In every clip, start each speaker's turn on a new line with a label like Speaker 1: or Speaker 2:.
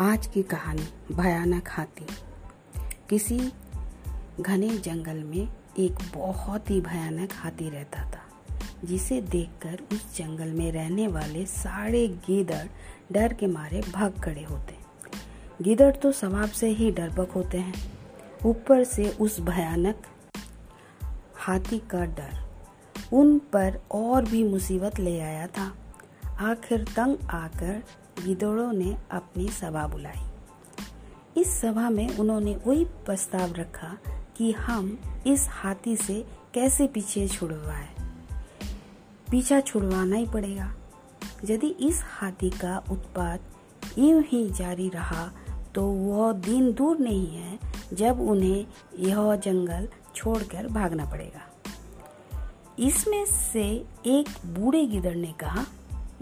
Speaker 1: आज की कहानी भयानक हाथी। किसी घने जंगल में एक बहुत ही भयानक हाथी रहता था, जिसे देखकर उस जंगल में रहने वाले सारे गीदड़ डर के मारे भाग खड़े होते। गीदड़ तो स्वभाव से ही डरबक होते हैं। ऊपर से उस भयानक हाथी का डर उन पर और भी मुसीबत ले आया था। आखिर तंग आकर गिदड़ों ने अपनी सभा बुलाई। इस सभा में उन्होंने वही प्रस्ताव रखा कि हम इस हाथी से कैसे पीछे छुड़वाए। पीछा छुड़वाना ही पड़ेगा। यदि इस हाथी का उत्पाद यूँ ही जारी रहा तो वह दिन दूर नहीं है जब उन्हें यह जंगल छोड़कर भागना पड़ेगा। इसमें से एक बूढ़े गिदड़ ने कहा,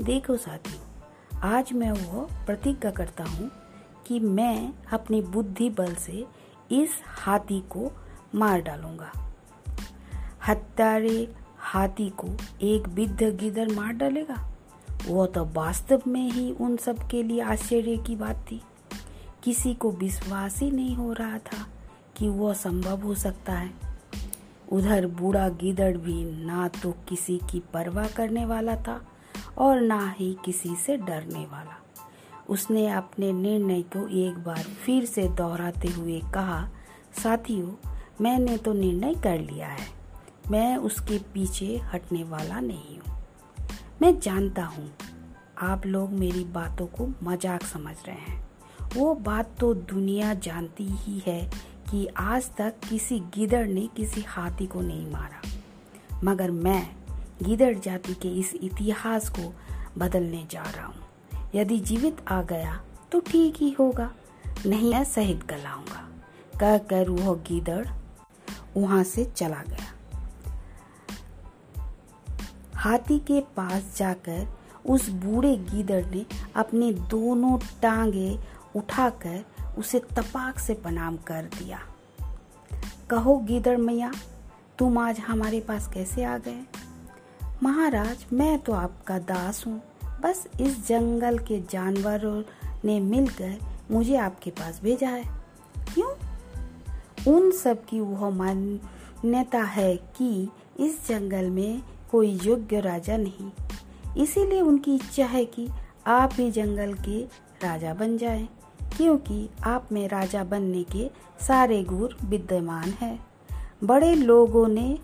Speaker 1: देखो साथियों आज मैं वो प्रतिज्ञा करता हूँ कि मैं अपनी बुद्धि बल से इस हाथी को मार डालूँगा। हत्यारे हाथी को एक बिद्ध गिदर मार डालेगा। वो तो वास्तव में ही उन सब के लिए आश्चर्य की बात थी। किसी को विश्वास ही नहीं हो रहा था कि वह संभव हो सकता है। उधर बूढ़ा गिदड़ भी ना तो किसी की परवाह करने वाला था और ना ही किसी से डरने वाला। उसने अपने निर्णय को एक बार फिर से दोहराते हुए कहा, साथियों, मैंने तो निर्णय कर लिया है। मैं उसके पीछे हटने वाला नहीं हूँ। मैं जानता हूँ, आप लोग मेरी बातों को मज़ाक समझ रहे हैं। वो बात तो दुनिया जानती ही है कि आज तक किसी गिदड़ ने किसी हाथी को नहीं मारा। मगर मैं गिदड़ जाति के इस इतिहास को बदलने जा रहा हूँ। यदि जीवित आ गया तो ठीक ही होगा, नहीं मैं शहीद कहलाऊँगा कह कर वह गिदड़ वहाँ से चला गया। हाथी के पास जाकर उस बूढ़े गीदड़ ने अपने दोनों टांगे उठाकर उसे तपाक से प्रणाम कर दिया। कहो गीदड़ मैया, तुम आज हमारे पास कैसे आ गए? महाराज मैं तो आपका दास हूँ। बस इस जंगल के जानवरों ने मिलकर मुझे आपके पास भेजा है। क्यों? उन सब की वह मान्यता है कि इस जंगल में कोई योग्य राजा नहीं। इसीलिए उनकी इच्छा है कि आप ही जंगल के राजा बन जाएँ, क्योंकि आप में राजा बनने के सारे गुर विद्यमान है। बड़े लोगों ने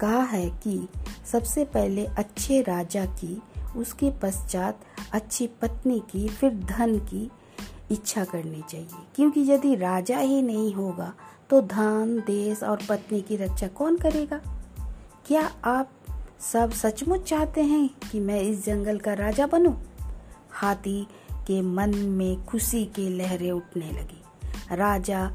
Speaker 1: कहा है कि सबसे पहले अच्छे राजा की, उसके पश्चात अच्छी पत्नी की, फिर धन की इच्छा करनी चाहिए। क्योंकि यदि राजा ही नहीं होगा तो धन, देश और पत्नी की रक्षा कौन करेगा? क्या आप सब सचमुच चाहते हैं कि मैं इस जंगल का राजा बनूं? हाथी के मन में खुशी की लहरें उठने लगी। राजा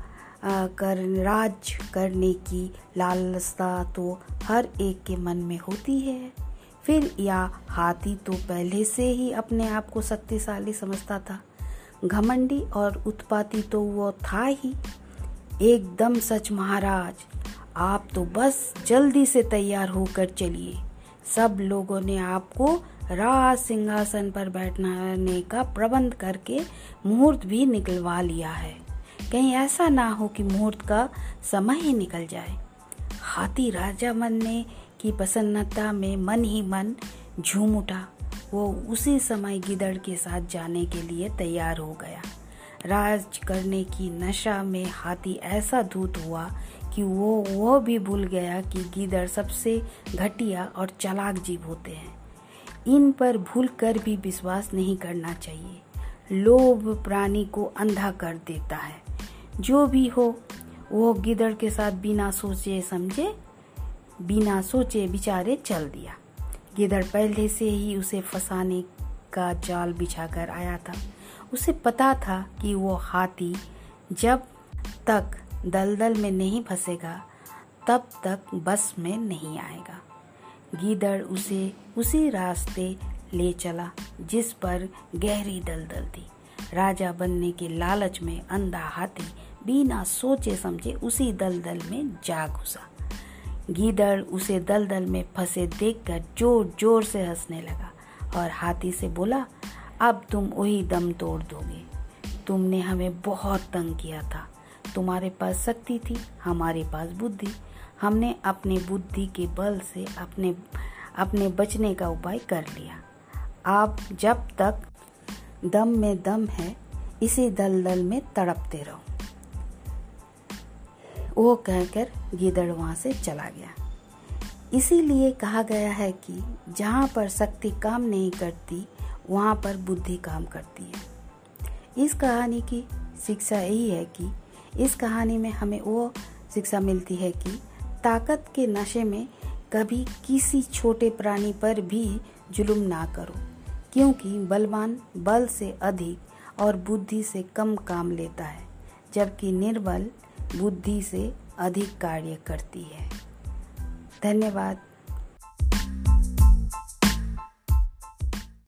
Speaker 1: कर, राज करने की लालसा तो हर एक के मन में होती है। फिर या हाथी तो पहले से ही अपने आप को शक्तिशाली समझता था। घमंडी और उत्पाती तो वो था ही। एकदम सच महाराज, आप तो बस जल्दी से तैयार होकर चलिए। सब लोगों ने आपको राज सिंहासन पर बैठने का प्रबंध करके मुहूर्त भी निकलवा लिया है। कहीं ऐसा ना हो कि मुहूर्त का समय ही निकल जाए। हाथी राजा बनने की प्रसन्नता में मन ही मन झूम उठा। वो उसी समय गिदड़ के साथ जाने के लिए तैयार हो गया। राज करने की नशा में हाथी ऐसा धूत हुआ कि वो वो भी भूल गया कि गिदड़ सबसे घटिया और चालाक जीव होते हैं। इन पर भूल कर भी विश्वास नहीं करना चाहिए। लोभ प्राणी को अंधा कर देता है। जो भी हो वो गिदड़ के साथ बिना सोचे समझे, बिना सोचे बिचारे चल दिया। गिदड़ पहले से ही उसे फंसाने का जाल बिछाकर आया था। उसे पता था कि वो हाथी जब तक दलदल में नहीं फंसेगा, तब तक बस में नहीं आएगा। गीदड़ उसे उसी रास्ते ले चला, जिस पर गहरी दलदल थी। राजा बनने के लालच में अंधा हाथी बिना सोचे समझे उसी दलदल में जा घुसा। गीदड़ उसे दलदल में फंसे देखकर ज़ोर ज़ोर से हंसने लगा और हाथी से बोला, अब तुम वही दम तोड़ दोगे। तुमने हमें बहुत तंग किया था। तुम्हारे पास शक्ति थी, हमारे पास बुद्धि। हमने अपने बुद्धि के बल से अपने अपने बचने का उपाय कर लिया। आप जब तक दम में दम है, इसी दलदल में तड़पते रहो। वो कहकर गिदड़ वहाँ से चला गया। इसीलिए कहा गया है कि जहाँ पर शक्ति काम नहीं करती, वहाँ पर बुद्धि काम करती है। इस कहानी की शिक्षा यही है कि इस कहानी में हमें वो शिक्षा मिलती है कि ताकत के नशे में कभी किसी छोटे प्राणी पर भी जुल्म ना करो, क्योंकि बलवान बल से अधिक और बुद्धि से कम काम लेता है, जबकि निर्बल बुद्धि से अधिक कार्य करती है। धन्यवाद।